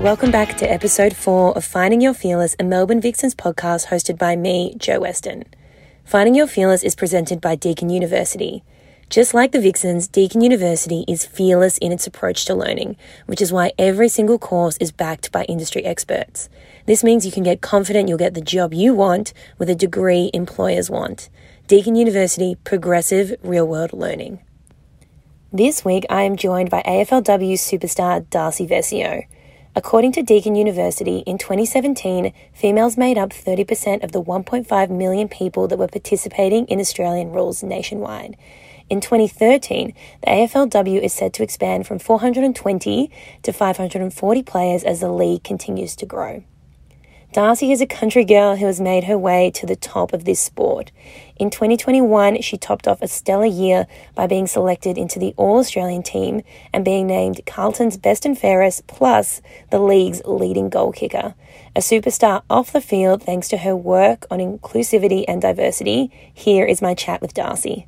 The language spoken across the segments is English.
welcome back to episode four of Finding Your Fearless, a Melbourne Vixens podcast hosted by me, Joe Weston. Finding Your Fearless is presented by Deakin University. Just like the Vixens, Deakin University is fearless in its approach to learning, which is why every single course is backed by industry experts. This means you can get confident you'll get the job you want with a degree employers want. Deakin University, progressive real world learning. This week, I am joined by AFLW superstar Darcy Vescio. According to Deakin University, in 2017, females made up 30% of the 1.5 million people that were participating in Australian rules nationwide. In 2013, the AFLW is said to expand from 420 to 540 players as the league continues to grow. Darcy is a country girl who has made her way to the top of this sport. In 2021, she topped off a stellar year by being selected into the All Australian team and being named Carlton's best and fairest, plus the league's leading goal kicker. A superstar off the field thanks to her work on inclusivity and diversity. Here is my chat with Darcy.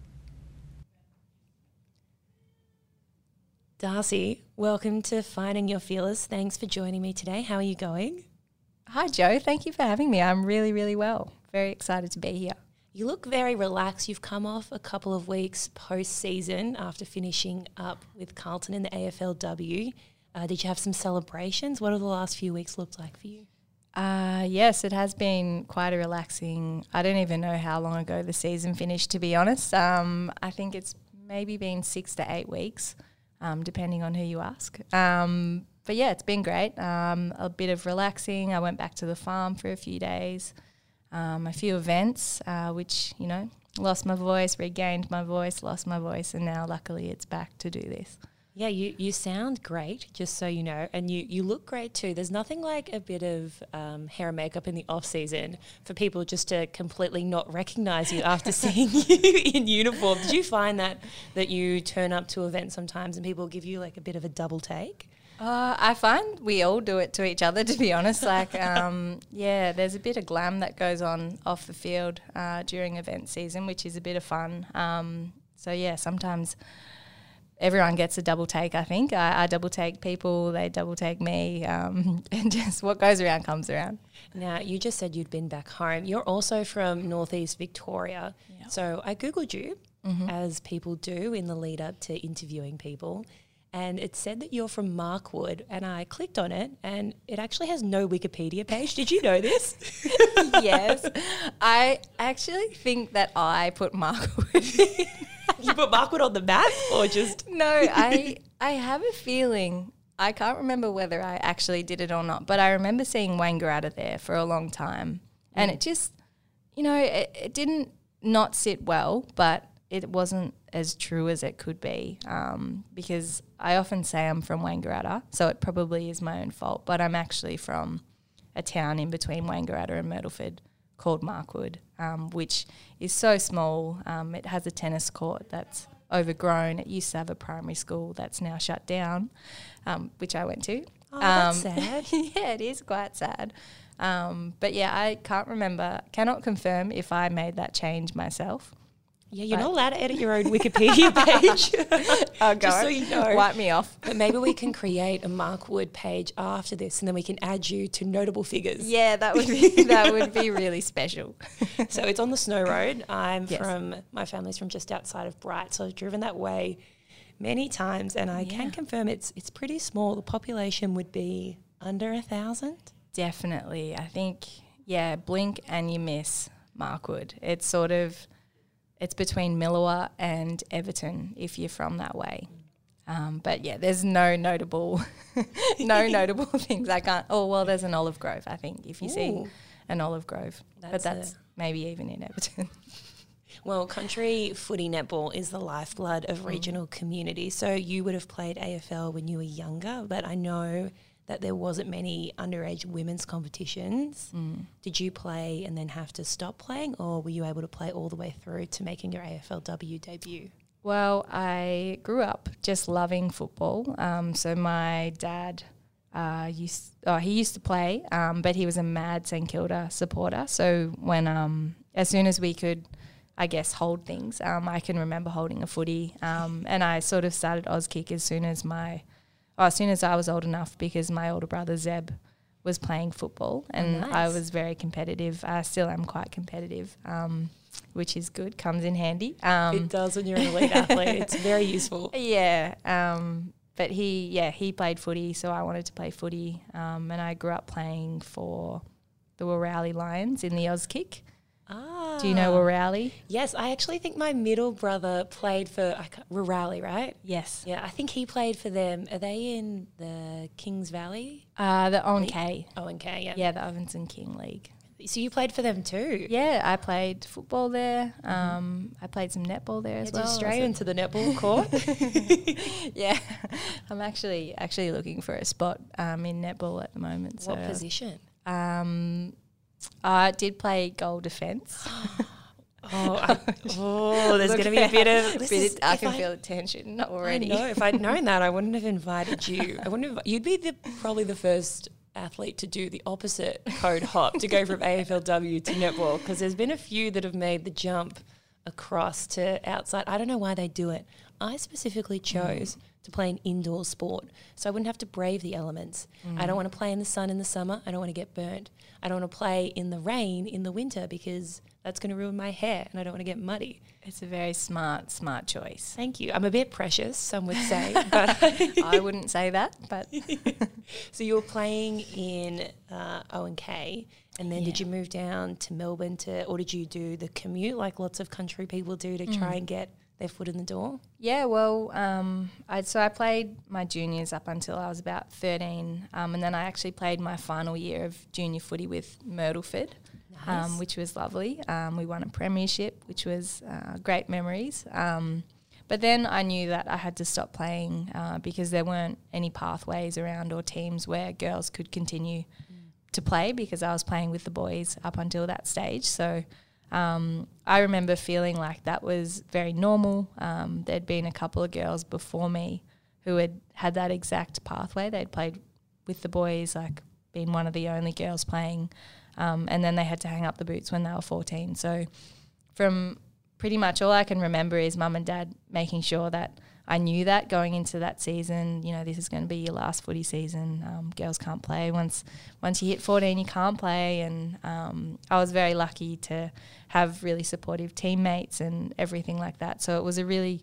Darcy, welcome to Finding Your Fearless. Thanks for joining me today. How are you going? Hi, Joe. Thank you for having me. I'm really, really well. Very excited to be here. You look very relaxed. You've come off a couple of weeks post season after finishing up with Carlton in the AFLW. Uh, did you have some celebrations? What have the last few weeks looked like for you? Uh, yes, it has been quite a relaxing. I don't even know how long ago the season finished, to be honest. Um, I think it's maybe been six to eight weeks, um, depending on who you ask. Um, but yeah, it's been great. Um, a bit of relaxing. I went back to the farm for a few days, um, a few events, uh, which, you know, lost my voice, regained my voice, lost my voice, and now luckily it's back to do this. Yeah, you, you sound great, just so you know, and you, you look great too. There's nothing like a bit of um, hair and makeup in the off season for people just to completely not recognize you after seeing you in uniform. Did you find that that you turn up to events sometimes and people give you like a bit of a double take? Uh, I find we all do it to each other, to be honest. Like, um, yeah, there's a bit of glam that goes on off the field uh, during event season, which is a bit of fun. Um, so, yeah, sometimes everyone gets a double take, I think. I, I double take people, they double take me, um, and just what goes around comes around. Now, you just said you'd been back home. You're also from Northeast Victoria. So, I Googled you, mm-hmm. as people do in the lead up to interviewing people and it said that you're from Markwood, and I clicked on it, and it actually has no Wikipedia page. Did you know this? yes, I actually think that I put Markwood. you put Markwood on the map, or just no? I I have a feeling. I can't remember whether I actually did it or not, but I remember seeing Wangaratta there for a long time, mm. and it just, you know, it, it didn't not sit well, but it wasn't as true as it could be um, because I often say I'm from Wangaratta, so it probably is my own fault, but I'm actually from a town in between Wangaratta and Myrtleford called Markwood, um, which is so small. Um, it has a tennis court that's overgrown. It used to have a primary school that's now shut down, um, which I went to. Oh, that's um, sad. yeah, it is quite sad. Um, but yeah, I can't remember, cannot confirm if I made that change myself. Yeah, you're but not allowed to edit your own Wikipedia page. oh, Just so you know. Wipe me off. But maybe we can create a Markwood page after this and then we can add you to notable figures. Yeah, that would be that would be really special. so it's on the Snow Road. I'm yes. from my family's from just outside of Bright, so I've driven that way many times and I yeah. can confirm it's it's pretty small. The population would be under a thousand. Definitely. I think yeah, blink and you miss Markwood. It's sort of it's between Milawa and Everton if you're from that way. Um, but yeah, there's no notable, no notable things. I can't. Oh well, there's an olive grove. I think if you Ooh. see an olive grove, that's but that's maybe even in Everton. Well, country footy netball is the lifeblood of mm. regional communities. So you would have played AFL when you were younger, but I know that there wasn't many underage women's competitions. Mm. Did you play and then have to stop playing, or were you able to play all the way through to making your AFLW debut? Well, I grew up just loving football. Um, so my dad uh, used oh, he used to play, um, but he was a mad St Kilda supporter. So when um, as soon as we could. I guess hold things. Um, I can remember holding a footy, um, and I sort of started Auskick as soon as my oh, as soon as I was old enough, because my older brother Zeb was playing football, and I nice. was very competitive. I still am quite competitive, um, which is good. Comes in handy. Um, it does when you're an elite athlete. It's very useful. yeah. Um, but he, yeah, he played footy, so I wanted to play footy. Um, and I grew up playing for the Whorouly Lions in the Auskick. Ah. Do you know Whorouly? Yes, I actually think my middle brother played for I can't- right? Yes. Yeah, I think he played for them. Are they in the Kings Valley? Uh, the Owen K. Oh, and K, yeah. Yeah, the Ovens and King League. So you played for them too? Yeah, I played football there. Um, I played some netball there as Mm-hmm. Well. straight into the netball court. yeah, I'm actually actually looking for a spot um, in netball at the moment. So, what position? Um, I did play goal defence. Oh, I, oh there's going to be a bit of. Bit is, I can feel the tension already. I know. If I'd known that, I wouldn't have invited you. I wouldn't have. You'd be the probably the first athlete to do the opposite code hop to go from AFLW to netball because there's been a few that have made the jump across to outside. I don't know why they do it. I specifically mm. chose to play an indoor sport so I wouldn't have to brave the elements. I mm. don't want to play in the sun in the summer. I don't want to get burnt. I don't want to play in the rain in the winter because that's going to ruin my hair and I don't want to get muddy. It's a very smart, smart choice. Thank you. I'm a bit precious, some would say, but I wouldn't say that, but So you were playing in uh, O and K, and then did you move down to Melbourne to, or did you do the commute like lots of country people do to try and get their foot in the door? Yeah, well, um, I so I played my juniors up until I was about thirteen, um, and then I actually played my final year of junior footy with Myrtleford, um, which was lovely. Um, we won a premiership, which was uh, great memories. Um, but then I knew that I had to stop playing uh, because there weren't any pathways around or teams where girls could continue to play because I was playing with the boys up until that stage. So um, I remember feeling like that was very normal. Um, there'd been a couple of girls before me who had had that exact pathway. They'd played with the boys, like been one of the only girls playing, um, and then they had to hang up the boots when they were 14. So from pretty much all I can remember is mum and dad making sure that I knew that going into that season. You know, this is going to be your last footy season. Um, girls can't play once once you hit 14. You can't play, and um, I was very lucky to have really supportive teammates and everything like that. So it was a really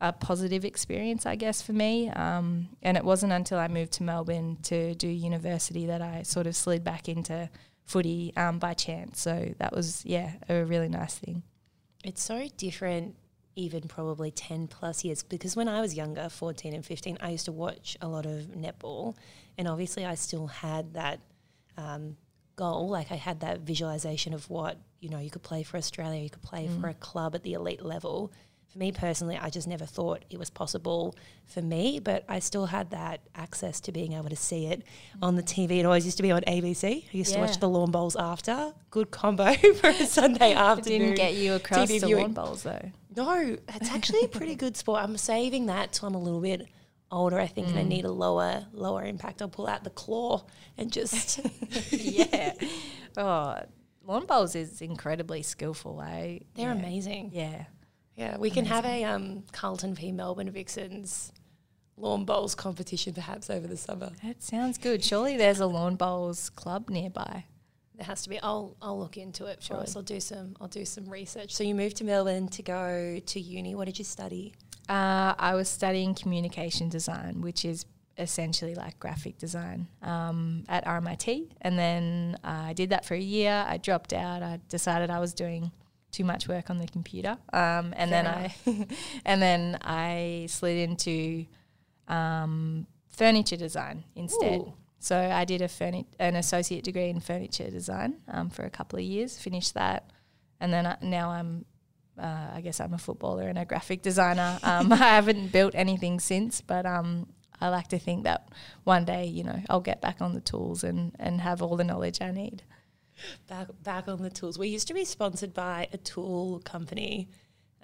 a positive experience, I guess, for me. Um, and it wasn't until I moved to Melbourne to do university that I sort of slid back into footy um, by chance. So that was, yeah, a really nice thing. It's so different, even probably 10 plus years, because when I was younger, 14 and 15, I used to watch a lot of netball. And obviously, I still had that um, goal. Like, I had that visualization of what, you know, you could play for Australia, you could play for a club at the elite level. For me personally, I just never thought it was possible for me, but I still had that access to being able to see it on the TV. It always used to be on ABC. I used to watch the lawn bowls after. Good combo for a Sunday It afternoon. didn't get you across TV the viewing. lawn bowls though. No, it's actually a pretty good sport. I'm saving that till I'm a little bit older, I think, and I Mm. need a lower lower impact. I'll pull out the claw and just yeah. Oh, lawn bowls is incredibly skillful. I they're yeah. amazing. Yeah. Yeah, we can have a um, Carlton v Melbourne Vixens lawn bowls competition perhaps over the summer. That sounds good. Surely there's a lawn bowls club nearby. There has to be. I'll I'll look into it for us. I'll do some I'll do some research. So you moved to Melbourne to go to uni. What did you study? Uh, I was studying communication design, which is essentially like graphic design um, at RMIT. And then uh, I did that for a year. I dropped out. I decided I was doing too much work on the computer. Um, and Fair then I and then I slid into um, furniture design instead. Ooh. So I did a furni- an associate degree in furniture design um, for a couple of years. Finished that, and then I, now I'm uh, I guess I'm a footballer and a graphic designer. Um, I haven't built anything since, but um, I like to think that one day, you know, I'll get back on the tools and, and have all the knowledge I need. Back back on the tools. We used to be sponsored by a tool company.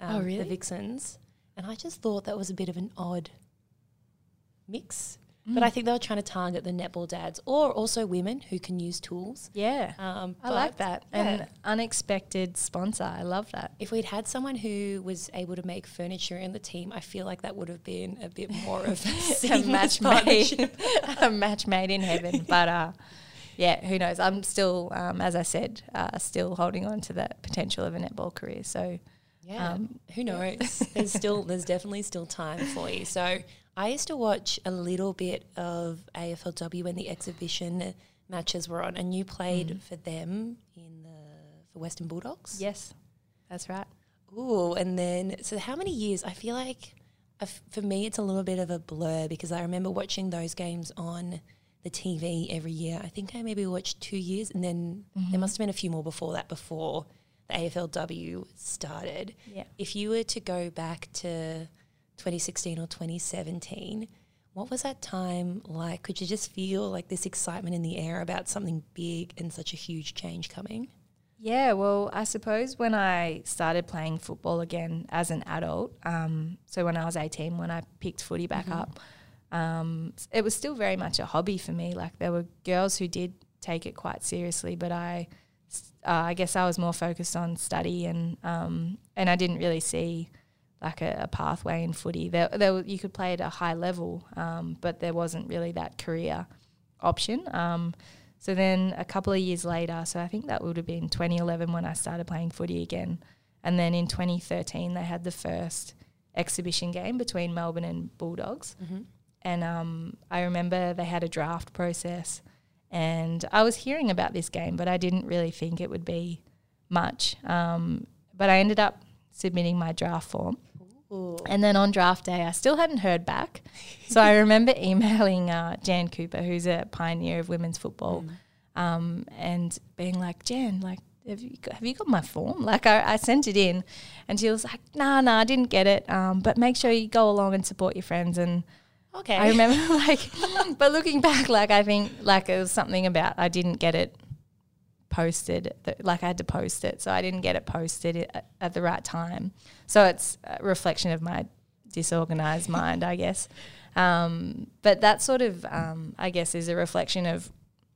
Um, Oh, really? The Vixens, and I just thought that was a bit of an odd mix. But I think they were trying to target the netball dads or also women who can use tools. Yeah. Um, I like that. yeah. An unexpected sponsor. I love that. If we'd had someone who was able to make furniture in the team, I feel like that would have been a bit more of a, a match made, a match made in heaven. But uh, yeah, who knows? I'm still, um, as I said, uh, still holding on to the potential of a netball career. So Yeah. Um, Who knows? there's still there's definitely still time for you. So I used to watch a little bit of AFLW when the exhibition matches were on, and you played Mm. for them in the for Western Bulldogs. yes, that's right. Ooh, and then so how many years? I feel like for me it's a little bit of a blur because I remember watching those games on the TV every year. I think I maybe watched two years, and then there must have been a few more before that before the AFLW started. Yeah. If you were to go back to 2016 or 2017, what was that time like? Could you just feel like this excitement in the air about something big and such a huge change coming? Yeah, well, I suppose when I started playing football again as an adult, um, so when I was 18, when I picked footy back up, um, it was still very much a hobby for me. Like there were girls who did take it quite seriously, but I, uh, I guess I was more focused on study and um, and I didn't really see like a, a pathway in footy. There, there you could play at a high level, um, but there wasn't really that career option. Um, so then a couple of years later, so I think that would have been 2011 when I started playing footy again. And then in 2013, they had the first exhibition game between Melbourne and Bulldogs. And um, I remember they had a draft process. And I was hearing about this game, but I didn't really think it would be much. Um, but I ended up submitting my draft form. And then on draft day, I still hadn't heard back. So I remember emailing uh, Jan Cooper, who's a pioneer of women's football, um, and being like, Jan, like, have you got, have you got my form? Like, I, I sent it in, and she was like, Nah, nah, I didn't get it. Um, but make sure you go along and support your friends. And Okay. I remember, like, but looking back, like, I think like it was something about I didn't get it posted. Like, I had to post it, so I didn't get it posted at, at the right time. So it's a reflection of my disorganized mind, I guess. Um, but that sort of, um, I guess, is a reflection of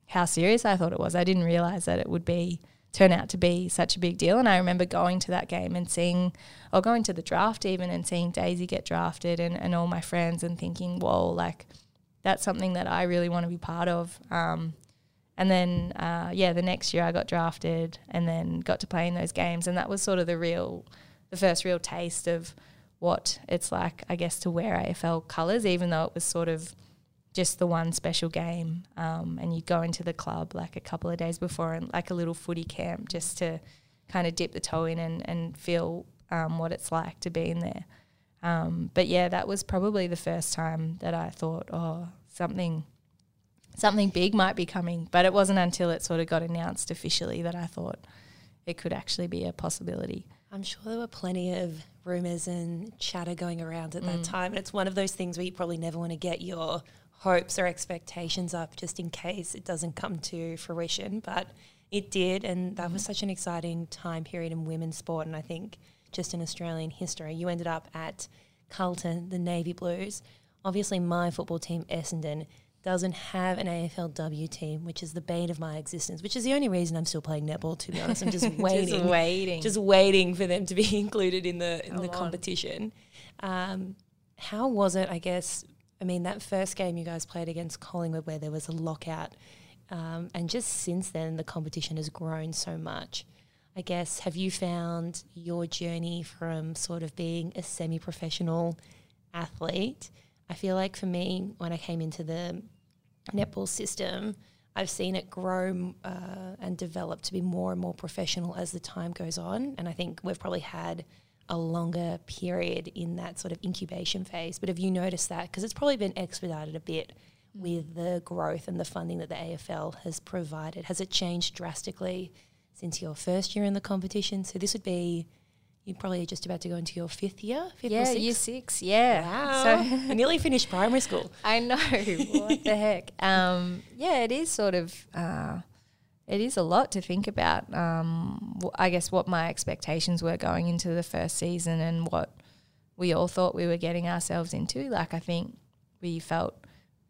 how serious I thought it was. I didn't realize that it would be turn out to be such a big deal. And I remember going to that game and seeing, or going to the draft even and seeing Daisy get drafted and, and all my friends and thinking, whoa, like that's something that I really want to be part of. Um, and then, uh, yeah, the next year I got drafted and then got to play in those games. And that was sort of the real, the first real taste of what it's like, I guess, to wear AFL colours, even though it was sort of just the one special game. Um, and you go into the club like a couple of days before and like a little footy camp just to kind of dip the toe in and, and feel um, what it's like to be in there. Um, but yeah, that was probably the first time that I thought, oh, something something big might be coming. But it wasn't until it sort of got announced officially that I thought it could actually be a possibility. I'm sure there were plenty of rumors and chatter going around at that mm. time. And it's one of those things where you probably never want to get your hopes or expectations up just in case it doesn't come to fruition. But it did. And that was mm. such an exciting time period in women's sport. And I think just in Australian history, you ended up at Carlton, the Navy Blues. Obviously, my football team, Essendon, doesn't have an AFLW team, which is the bane of my existence, which is the only reason I'm still playing netball, to be honest. I'm just waiting Just waiting. just waiting for them to be included in the in the Come competition. Um, how was it? I guess. I mean, that first game you guys played against Collingwood, where there was a lockout, um, and just since then the competition has grown so much. I guess have you found your journey from sort of being a semi-professional athlete? I feel like for me, when I came into the netball system, I've seen it grow uh, and develop to be more and more professional as the time goes on. And I think we've probably had a longer period in that sort of incubation phase. But have you noticed that? Because it's probably been expedited a bit with the growth and the funding that the AFL has provided. Has it changed drastically since your first year in the competition? So this would be, you're probably just about to go into your fifth year, fifth or yeah, sixth? year six. Yeah. Wow. So nearly finished primary school. I know. what the heck? Um, yeah, it is sort of. Uh, it is a lot to think about. Um, I guess what my expectations were going into the first season and what we all thought we were getting ourselves into. Like I think we felt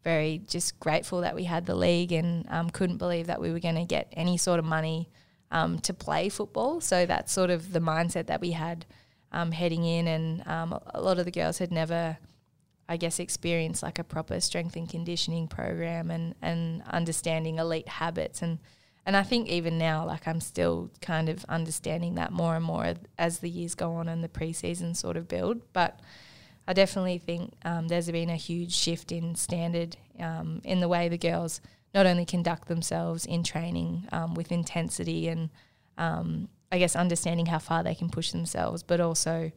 very just grateful that we had the league and um, couldn't believe that we were going to get any sort of money um, to play football. So that's sort of the mindset that we had um, heading in, and um, a lot of the girls had never, I guess, experienced like a proper strength and conditioning program and and understanding elite habits and. And I think even now, like I'm still kind of understanding that more and more as the years go on and the preseason sort of build. But I definitely think um, there's been a huge shift in standard um, in the way the girls not only conduct themselves in training um, with intensity and um, I guess understanding how far they can push themselves, but also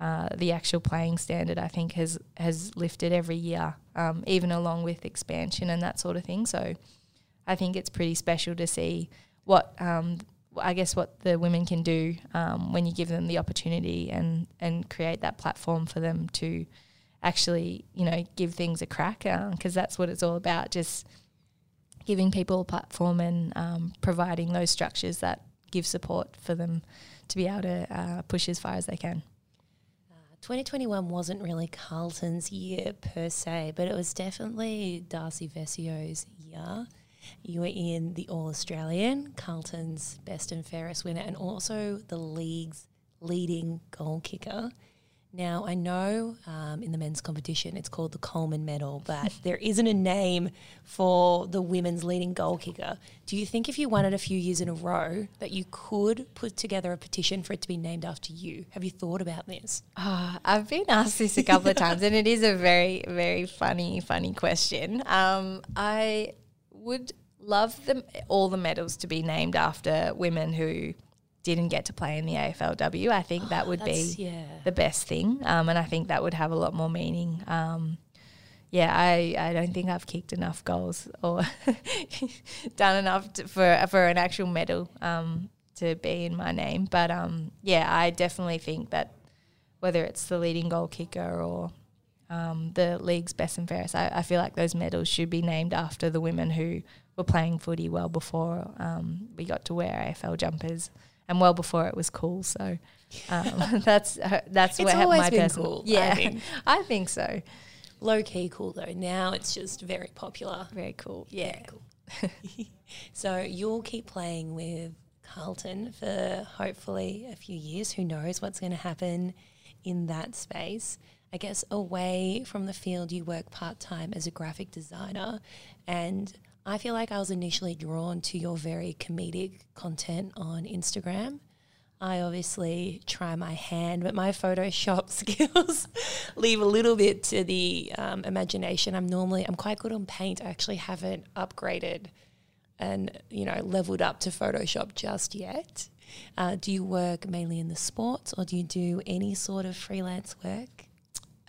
uh, the actual playing standard. I think has has lifted every year, um, even along with expansion and that sort of thing. So I think it's pretty special to see what um, I guess what the women can do um, when you give them the opportunity and and create that platform for them to actually you know give things a crack because uh, that's what it's all about just giving people a platform and um, providing those structures that give support for them to be able to uh, push as far as they can. Uh, 2021 wasn't really Carlton's year per se, but it was definitely Darcy Vescio's year. You were in the All Australian, Carlton's best and fairest winner, and also the league's leading goal kicker. Now, I know um, in the men's competition it's called the Coleman Medal, but there isn't a name for the women's leading goal kicker. Do you think if you won it a few years in a row that you could put together a petition for it to be named after you? Have you thought about this? Uh, I've been asked this a couple of times, and it is a very, very funny, funny question. Um, I would love them all the medals to be named after women who didn't get to play in the AFLW. I think oh, that would be yeah. the best thing, um, and I think that would have a lot more meaning. Um, yeah, I, I don't think I've kicked enough goals or done enough to, for for an actual medal um, to be in my name. But um, yeah, I definitely think that whether it's the leading goal kicker or um, the league's best and fairest, I, I feel like those medals should be named after the women who were playing footy well before um, we got to wear AFL jumpers and well before it was cool. So um, that's uh, that's it's where always my been personal, cool. Yeah, I think. I think so. Low key cool though. Now it's just very popular. Very cool. Yeah. Very cool. so you'll keep playing with Carlton for hopefully a few years. Who knows what's going to happen in that space? I guess away from the field, you work part time as a graphic designer, and I feel like I was initially drawn to your very comedic content on Instagram. I obviously try my hand, but my Photoshop skills leave a little bit to the um, imagination. I'm normally I'm quite good on paint. I actually haven't upgraded and you know leveled up to Photoshop just yet. Uh, do you work mainly in the sports, or do you do any sort of freelance work?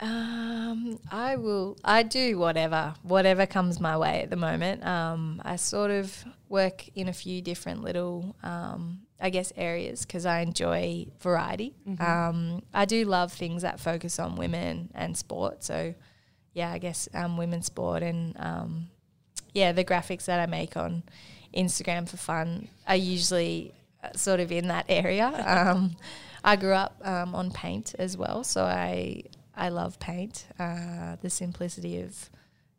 Um, I will. I do whatever, whatever comes my way at the moment. Um, I sort of work in a few different little, um, I guess, areas because I enjoy variety. Mm-hmm. Um, I do love things that focus on women and sport. So, yeah, I guess um, women's sport and um, yeah, the graphics that I make on Instagram for fun are usually uh, sort of in that area. Um, I grew up um, on paint as well, so I I love paint. Uh, the simplicity of,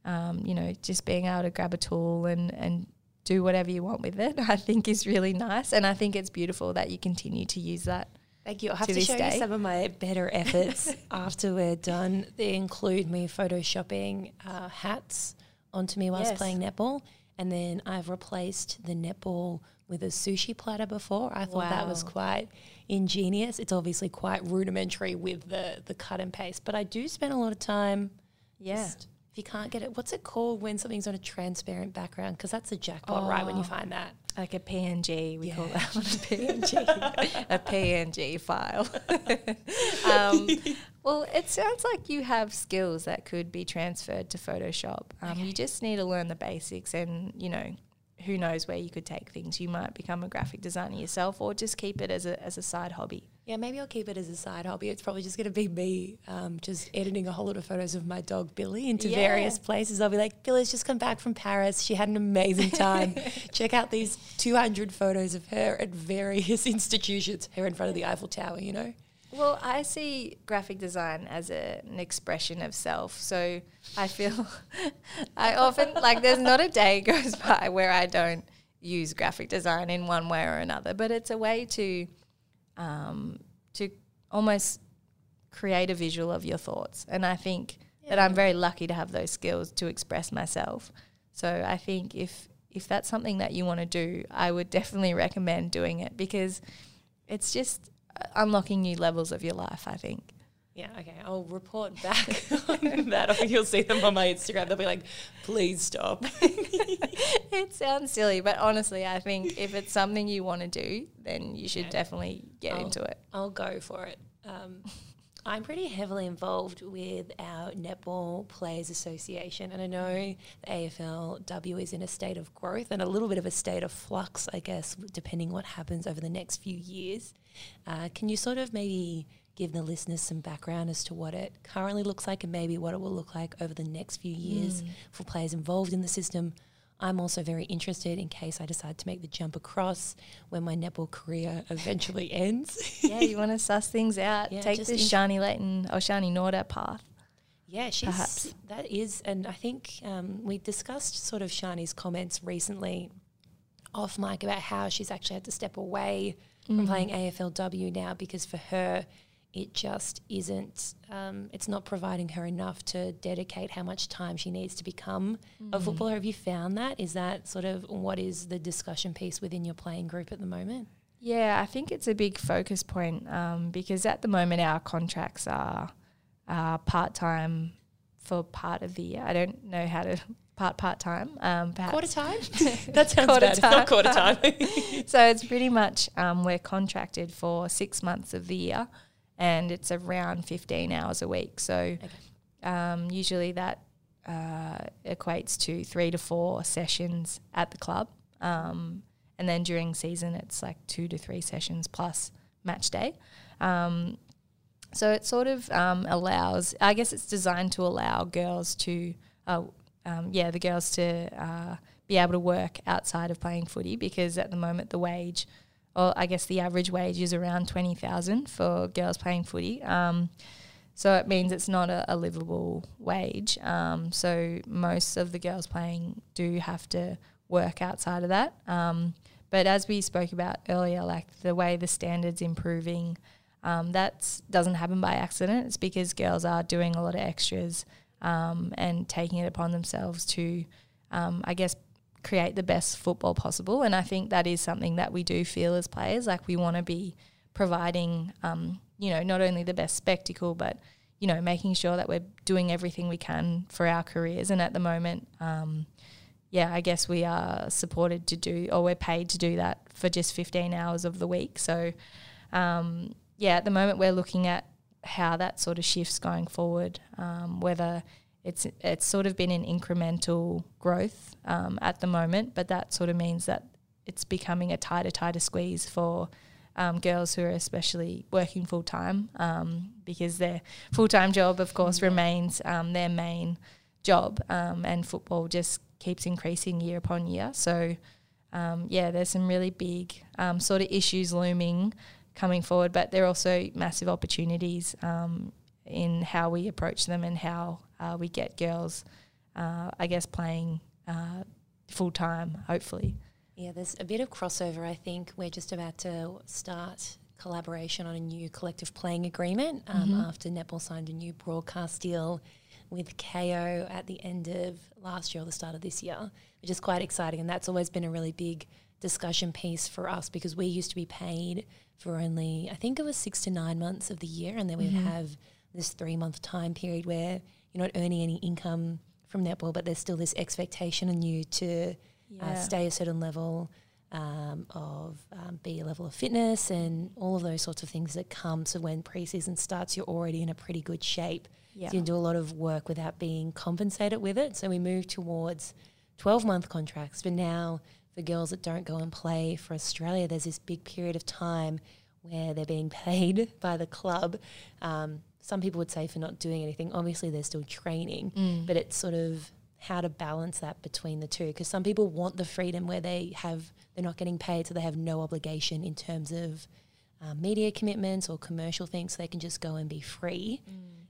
um, you know, just being able to grab a tool and, and do whatever you want with it, I think is really nice. And I think it's beautiful that you continue to use that. Thank you. I'll have to, to show day. you some of my better efforts after we're done. They include me photoshopping uh, hats onto me whilst yes. playing netball. And then I've replaced the netball with a sushi platter before. I thought wow. that was quite ingenious. It's obviously quite rudimentary with the the cut and paste, but I do spend a lot of time. Yeah. if you can't get it, what's it called when something's on a transparent background? Because that's a jackpot, oh, right? When you oh. find that, like a PNG, we yeah. call that one a PNG, a PNG file. um, well, it sounds like you have skills that could be transferred to Photoshop. Um, okay. You just need to learn the basics and you know who knows where you could take things. You might become a graphic designer yourself or just keep it as a, as a side hobby. Yeah, maybe I'll keep it as a side hobby. It's probably just going to be me um, just editing a whole lot of photos of my dog Billy into yeah. various places. I'll be like, Billy's just come back from Paris. She had an amazing time. Check out these 200 photos of her at various institutions, her in front of the Eiffel Tower, you know? Well, I see graphic design as a, an expression of self. So I feel I often like there's not a day goes by where I don't use graphic design in one way or another. But it's a way to um, to almost create a visual of your thoughts. And I think yeah. that I'm very lucky to have those skills to express myself. So I think if if that's something that you want to do, I would definitely recommend doing it because it's just unlocking new levels of your life, I think. Yeah, okay. I'll report back on that. Or you'll see them on my Instagram. They'll be like, please stop. it sounds silly, but honestly, I think if it's something you want to do, then you should yeah. definitely get I'll, into it. I'll go for it. Um, I'm pretty heavily involved with our Netball Players Association, and I know the AFLW is in a state of growth and a little bit of a state of flux, I guess, depending what happens over the next few years. Uh, can you sort of maybe give the listeners some background as to what it currently looks like and maybe what it will look like over the next few years mm. for players involved in the system? I'm also very interested in case I decide to make the jump across when my netball career eventually ends. yeah, you want to suss things out. Yeah, Take the Sharni Layton or Sharni Norder path. Yeah, she's perhaps. that is, and I think um, we discussed sort of Sharni's comments recently off mic about how she's actually had to step away mm. from playing AFLW now because for her it just isn't um, it's not providing her enough to dedicate how much time she needs to become mm. a footballer have you found that is that sort of what is the discussion piece within your playing group at the moment yeah i think it's a big focus point um, because at the moment our contracts are uh, part-time for part of the year i don't know how to part part time um, perhaps quarter time that sounds quarter bad. Time. not quarter time so it's pretty much um, we're contracted for six months of the year and it's around 15 hours a week. So okay. um, usually that uh, equates to three to four sessions at the club. Um, and then during season, it's like two to three sessions plus match day. Um, so it sort of um, allows, I guess it's designed to allow girls to, uh, um, yeah, the girls to uh, be able to work outside of playing footy because at the moment the wage – or I guess the average wage is around 20,000 for girls playing footy. Um, so it means it's not a, a livable wage. Um, so most of the girls playing do have to work outside of that. Um, but as we spoke about earlier, like the way the standards improving, um, that doesn't happen by accident. It's because girls are doing a lot of extras um, and taking it upon themselves to, um, I guess, create the best football possible. And I think that is something that we do feel as players. Like we want to be providing, um, you know, not only the best spectacle, but you know, making sure that we're doing everything we can for our careers. And at the moment, um, yeah, I guess we are supported to do, or we're paid to do that for just 15 hours of the week. So, um, yeah, at the moment, we're looking at how that sort of shifts going forward, um, whether it's it's sort of been an incremental growth um, at the moment, but that sort of means that it's becoming a tighter, tighter squeeze for um, girls who are especially working full time um, because their full time job, of course, remains um, their main job, um, and football just keeps increasing year upon year. So, um, yeah, there's some really big sort of issues looming coming forward, but there are also massive opportunities in how we approach them and how uh, we get girls, uh, I guess, playing uh, full time, hopefully. Yeah, there's a bit of crossover. I think we're just about to start collaboration on a new collective playing agreement um, mm-hmm. after Netball signed a new broadcast deal with Kayo at the end of last year or the start of this year, which is quite exciting. And that's always been a really big discussion piece for us because we used to be paid for only, I think it was six to nine months of the year, and then mm-hmm. we'd have this three month time period where you're not earning any income from netball, but there's still this expectation on you to uh, yeah. uh, stay a certain level um, of um, be a level of fitness and all of those sorts of things that come. So when preseason starts, you're already in a pretty good shape. Yeah. So you do a lot of work without being compensated with it. So we move towards 12 month contracts, but now for girls that don't go and play for Australia, there's this big period of time where they're being paid by the club. Um, some people would say for not doing anything. Obviously, they're still training, mm. but it's sort of how to balance that between the two. Because some people want the freedom where they have they're not getting paid, so they have no obligation in terms of um, media commitments or commercial things, so they can just go and be free.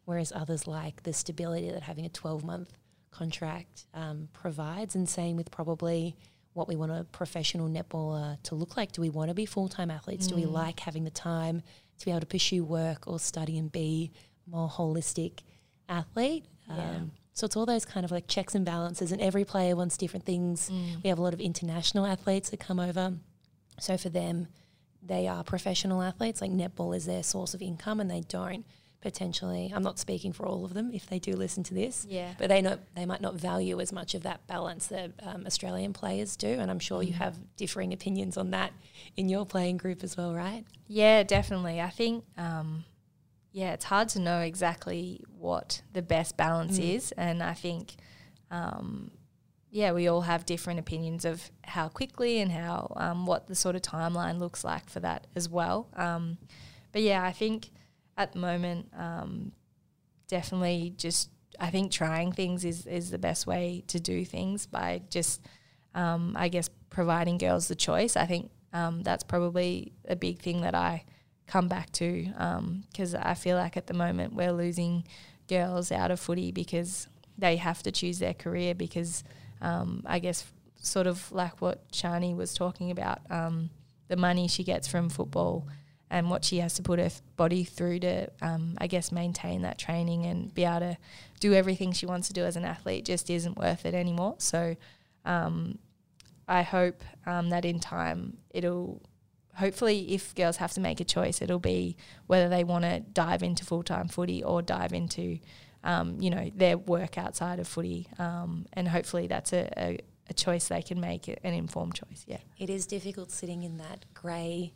Whereas others like the stability that having a 12 month contract um, provides, and same with probably what we want a professional netballer to look like. Do we want to be full time athletes? Do we like having the time to be able to pursue work or study and be more holistic athlete? Yeah. Um, so it's all those kind of like checks and balances, and every player wants different things. We have a lot of international athletes that come over. So for them, they are professional athletes. Like netball is their source of income, and they don't potentially. I'm not speaking for all of them if they do listen to this, Yeah. but they not they might not value as much of that balance that um, Australian players do. And I'm sure you have differing opinions on that in your playing group as well, right? Yeah, definitely. I think, um, yeah, it's hard to know exactly what the best balance is. And I think, um, yeah, we all have different opinions of how quickly and how, um, what the sort of timeline looks like for that as well. Um, but yeah, I think at the moment, um, definitely just, I think trying things is, is the best way to do things by just, um, I guess, providing girls the choice. I think um, that's probably a big thing that I come back to because I feel like at the moment we're losing girls out of footy because they have to choose their career because um, I guess sort of like what Sharni was talking about, um, the money she gets from football and what she has to put her body through to, um, I guess, maintain that training and be able to do everything she wants to do as an athlete just isn't worth it anymore. So um, I hope um, that in time it'll hopefully if girls have to make a choice it'll be whether they want to dive into full-time footy or dive into um, you know their work outside of footy um, and hopefully that's a, a, a choice they can make an informed choice yeah It is difficult sitting in that grey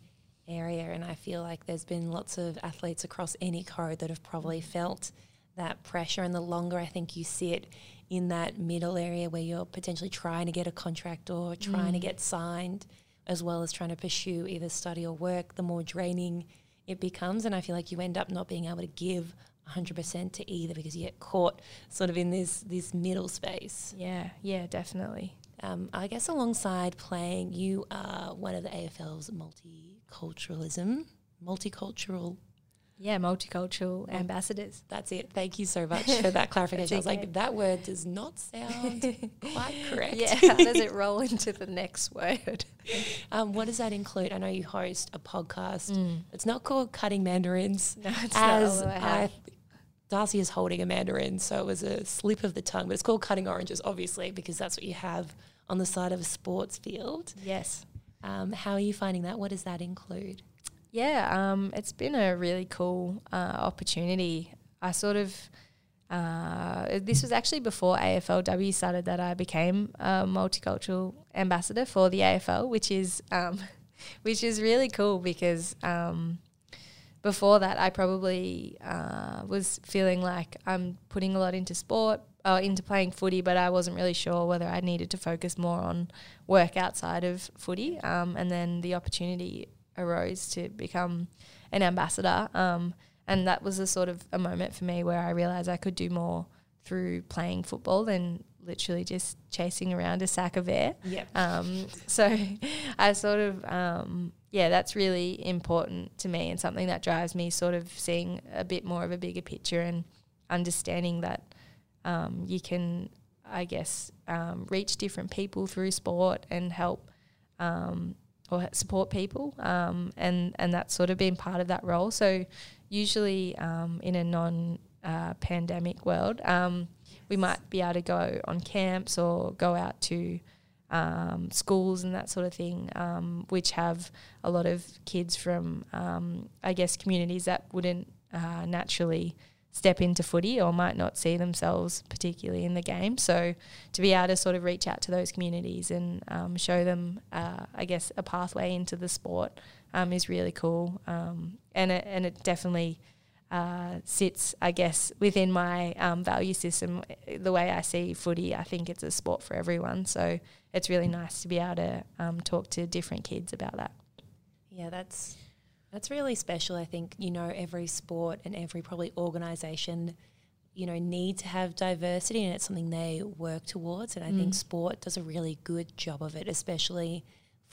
area, and I feel like there's been lots of athletes across any code that have probably felt that pressure. And the longer I think you sit in that middle area where you're potentially trying to get a contract or trying to get signed, as well as trying to pursue either study or work, the more draining it becomes. And I feel like you end up not being able to give 100% to either because you get caught sort of in this this middle space. yeah yeah definitely Um, I guess alongside playing, you are one of the AFL's multiculturalism, multicultural. yeah multicultural ambassadors That's it. Thank you so much for that clarification. I was okay. like, that word does not sound quite correct. yeah how does it roll into the next word Um, what does that include? I know you host a podcast. It's not called Cutting Mandarins. no it's not as I I. Darcy is holding a mandarin, so it was a slip of the tongue. But it's called Cutting Oranges, obviously, because that's what you have on the side of a sports field. yes Um, how are you finding that? What does that include? Yeah, um, it's been a really cool uh, opportunity. I sort of, uh, this was actually before AFLW started that I became a multicultural ambassador for the AFL, which is, um, which is really cool because um, before that I probably uh, was feeling like I'm putting a lot into sport, uh, into playing footy, but I wasn't really sure whether I needed to focus more on work outside of footy. Um, and then the opportunity arose to become an ambassador. Um, and that was a sort of a moment for me where I realized I could do more through playing football than literally just chasing around a sack of air. Yep. Um, so I sort of, um, yeah, that's really important to me and something that drives me sort of seeing a bit more of a bigger picture and understanding that um, you can, I guess, um, reach different people through sport and help um, or support people. Um, and, and that's sort of been part of that role. So usually um, in a non uh, pandemic world, um, we might be able to go on camps or go out to um, schools and that sort of thing, um, which have a lot of kids from, um, I guess, communities that wouldn't uh, naturally step into footy or might not see themselves particularly in the game. So to be able to sort of reach out to those communities and um, show them, uh, I guess, a pathway into the sport um, is really cool. Um, and it, and it definitely uh, sits, I guess, within my um, value system. The way I see footy, I think it's a sport for everyone. So it's really nice to be able to um, talk to different kids about that. Yeah, that's that's really special. I think you know every sport and every probably organisation, you know, need to have diversity, and it's something they work towards. And I think sport does a really good job of it, especially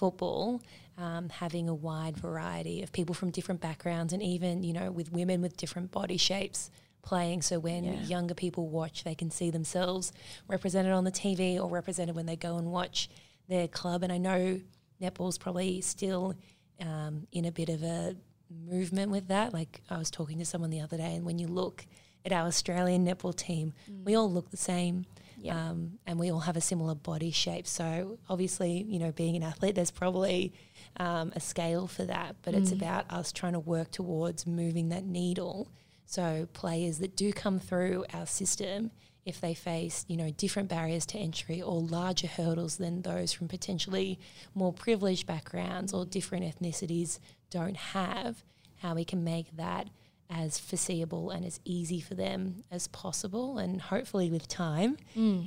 football, um, having a wide variety of people from different backgrounds and even, you know, with women with different body shapes playing. So when Yeah. younger people watch, they can see themselves represented on the TV or represented when they go and watch their club. And I know netball's probably still um, in a bit of a movement with that. Like I was talking to someone the other day, and when you look at our Australian netball team, we all look the same. Yeah. Um, and we all have a similar body shape. So obviously, you know, being an athlete, there's probably um, a scale for that, but it's about us trying to work towards moving that needle. So players that do come through our system, if they face, you know, different barriers to entry or larger hurdles than those from potentially more privileged backgrounds or different ethnicities don't have, how we can make that as foreseeable and as easy for them as possible. And hopefully, with time,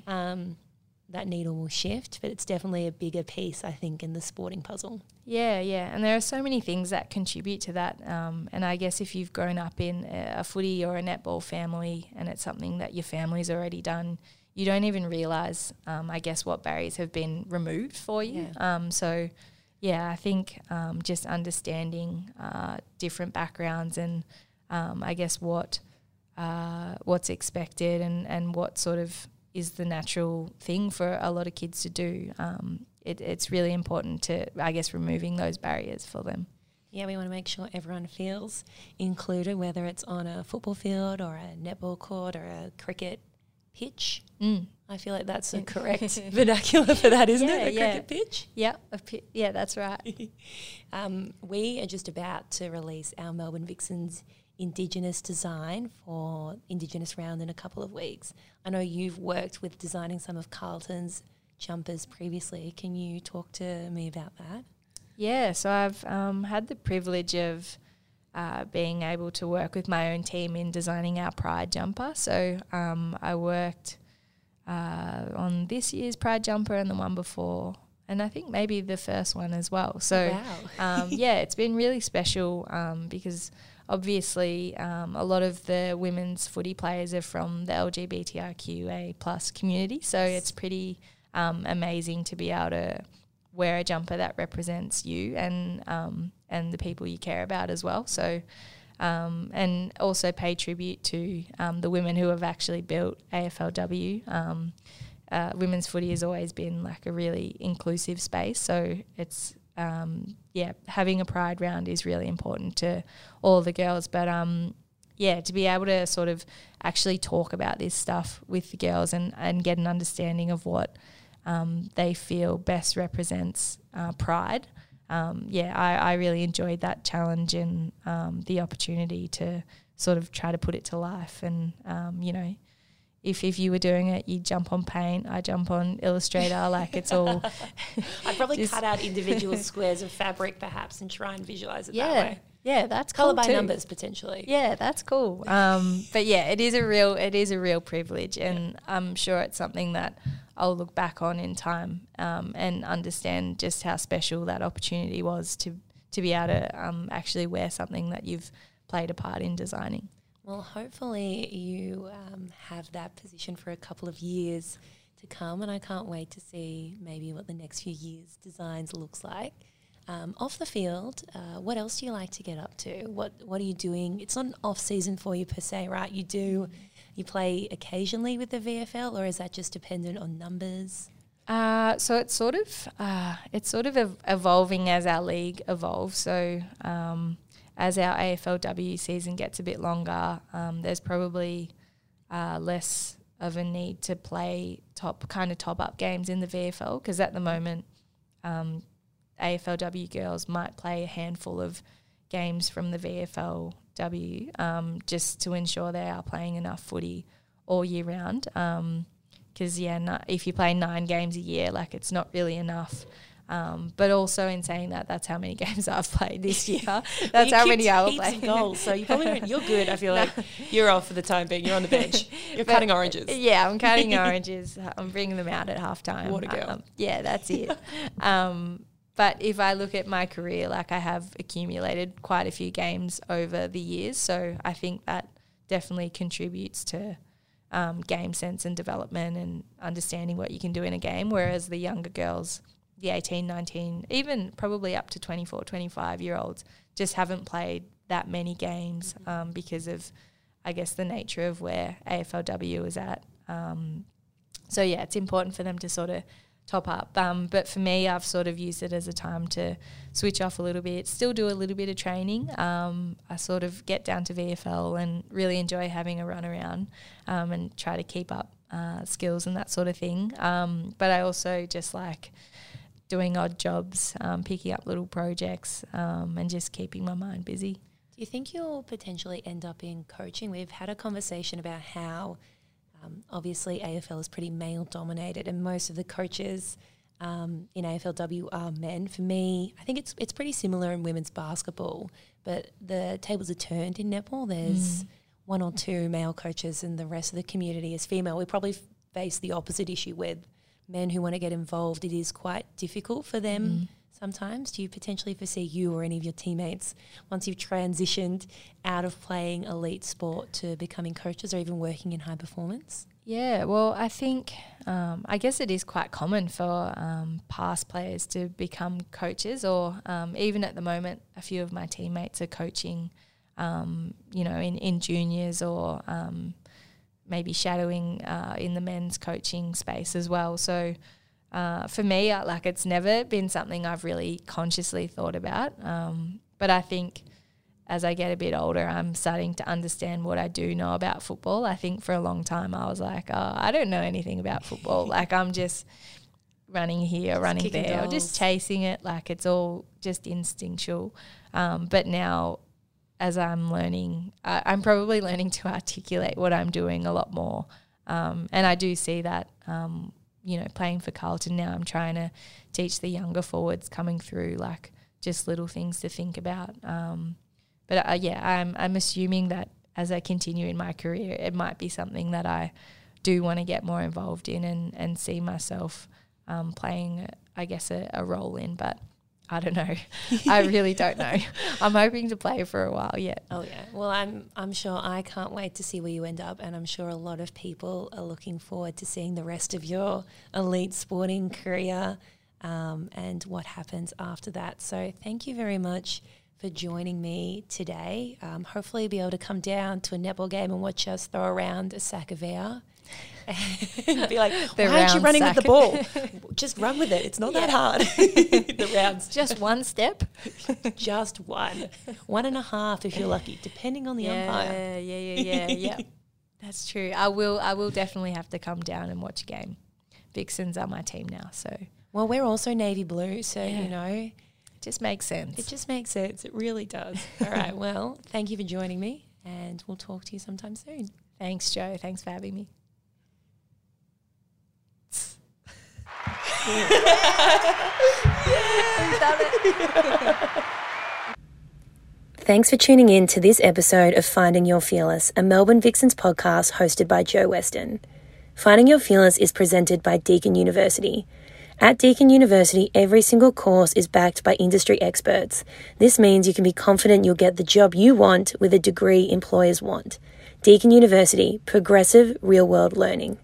um, that needle will shift. But it's definitely a bigger piece, I think, in the sporting puzzle. Yeah, yeah, and there are so many things that contribute to that. Um, and I guess if you've grown up in a, a footy or a netball family, and it's something that your family's already done, you don't even realize, um, I guess, what barriers have been removed for you. Um, so, yeah, I think um, just understanding uh, different backgrounds and um, I guess what uh, what's expected and and what sort of is the natural thing for a lot of kids to do. Um, it, it's really important to, I guess, removing those barriers for them. Yeah, we want to make sure everyone feels included, whether it's on a football field or a netball court or a cricket pitch. Mm. I feel like that's the correct vernacular for that, isn't Yeah, it? A yeah. cricket pitch. Yeah, a pi- yeah, that's right. Um, we are just about to release our Melbourne Vixens Indigenous design for Indigenous Round in a couple of weeks. I know you've worked with designing some of Carlton's jumpers previously. Can you talk to me about that? Yeah, so I've um, had the privilege of uh, being able to work with my own team in designing our Pride jumper. So um, I worked uh, on this year's Pride jumper and the one before, and I think maybe the first one as well. So wow. um, yeah, it's been really special um, because obviously um, a lot of the women's footy players are from the LGBTIQA plus community, so it's pretty um, amazing to be able to wear a jumper that represents you and um, and the people you care about as well. So. Um, and also pay tribute to um, the women who have actually built AFLW. Um, uh, women's footy has always been like a really inclusive space, so it's um, yeah, having a pride round is really important to all the girls. But um, yeah, to be able to sort of actually talk about this stuff with the girls and, and get an understanding of what um, they feel best represents uh, pride. Um, yeah, I, I really enjoyed that challenge and um, the opportunity to sort of try to put it to life. And, um, you know, if, if you were doing it, you jump on paint, I jump on Illustrator, like it's all I'd probably cut out individual squares of fabric perhaps and try and visualize it that way. yeah, that's Color cool by too. numbers potentially. Yeah, that's cool. Um, but yeah, it is a real it is a real privilege, and I'm sure it's something that I'll look back on in time um, and understand just how special that opportunity was to to be able to um, actually wear something that you've played a part in designing. Well, hopefully you um, have that position for a couple of years to come, and I can't wait to see maybe what the next few years' designs looks like. Um, off the field, uh, what else do you like to get up to? What What are you doing? It's not an off season for you per se, right? You do you play occasionally with the VFL, or is that just dependent on numbers? Uh, so it's sort of uh, it's sort of ev- evolving as our league evolves. So um, as our AFLW season gets a bit longer, um, there's probably uh, less of a need to play top kind of top up games in the VFL because at the moment um, AFLW girls might play a handful of games from the VFLW um, just to ensure they are playing enough footy all year round. Because yeah, no, if you play nine games a year, like it's not really enough. Um, but also in saying that, that's how many games I've played this year. That's Well, how many I will play. goals, so you probably you're good. I feel like you're off for the time being. You're on the bench. You're cutting oranges. Yeah, I'm cutting oranges. I'm bringing them out at halftime. What a girl. Um, yeah, that's it. um, but if I look at my career, like I have accumulated quite a few games over the years, so I think that definitely contributes to um, game sense and development and understanding what you can do in a game. Whereas the younger girls, the 18, 19, even probably up to 24, 25 year olds just haven't played that many games um, because of, I guess, the nature of where AFLW is at. Um, so yeah, it's important for them to sort of top up. Um, but for me, I've sort of used it as a time to switch off a little bit, still do a little bit of training. Um, I sort of get down to VFL and really enjoy having a run around um, and try to keep up uh, skills and that sort of thing. Um, but I also just like doing odd jobs, um, picking up little projects, um, and just keeping my mind busy. Do you think you'll potentially end up in coaching? We've had a conversation about how um, obviously AFL is pretty male dominated, and most of the coaches um, in AFLW are men. For me, I think it's it's pretty similar in women's basketball, but the tables are turned in netball. There's mm. one or two male coaches, and the rest of the community is female. We probably face the opposite issue with men who want to get involved. It is quite difficult for them. Mm sometimes? Do you potentially foresee you or any of your teammates, once you've transitioned out of playing elite sport to becoming coaches or even working in high performance? Yeah, well, I think, um, I guess it is quite common for um, past players to become coaches, or um, even at the moment, a few of my teammates are coaching, um, you know, in, in juniors or um, maybe shadowing uh, in the men's coaching space as well. So, uh, for me, I, like it's never been something I've really consciously thought about. Um, but I think as I get a bit older, I'm starting to understand what I do know about football. I think for a long time I was like, oh, I don't know anything about football. like I'm just running here, just running there, or just chasing it. Like it's all just instinctual. Um, but now, as I'm learning, I, I'm probably learning to articulate what I'm doing a lot more. Um, and I do see that um, you know, playing for Carlton now, I'm trying to teach the younger forwards coming through like just little things to think about. Um, but uh, yeah, I'm I'm assuming that as I continue in my career, it might be something that I do want to get more involved in and and see myself um, playing, I guess, a, a role in. But I don't know. I really don't know. I'm hoping to play for a while yet. Oh yeah. Well, I'm I'm sure I can't wait to see where you end up and I'm sure a lot of people are looking forward to seeing the rest of your elite sporting career um, and what happens after that. So, thank you very much for joining me today. Um, hopefully, you'll be able to come down to a netball game and watch us throw around a sack of air and be like, the why aren't you running sack. with the ball? Just run with it. It's not yeah. that hard. the rounds. Just one step. Just one. One and a half if you're lucky, depending on the yeah, umpire. Yeah, yeah, yeah, yeah. That's true. I will I will definitely have to come down and watch a game. Vixens are my team now, so Well, we're also navy blue, so yeah. you know. It just makes sense. It just makes sense. It really does. All right. Well, thank you for joining me and we'll talk to you sometime soon. Thanks, Jo. Thanks for having me. Thanks for tuning in to this episode of Finding Your Fearless, a Melbourne Vixens podcast hosted by Jo Weston. Finding Your Fearless is presented by Deakin University. At Deakin University, every single course is backed by industry experts. This means you can be confident you'll get the job you want with a degree employers want. Deakin University, progressive real world learning.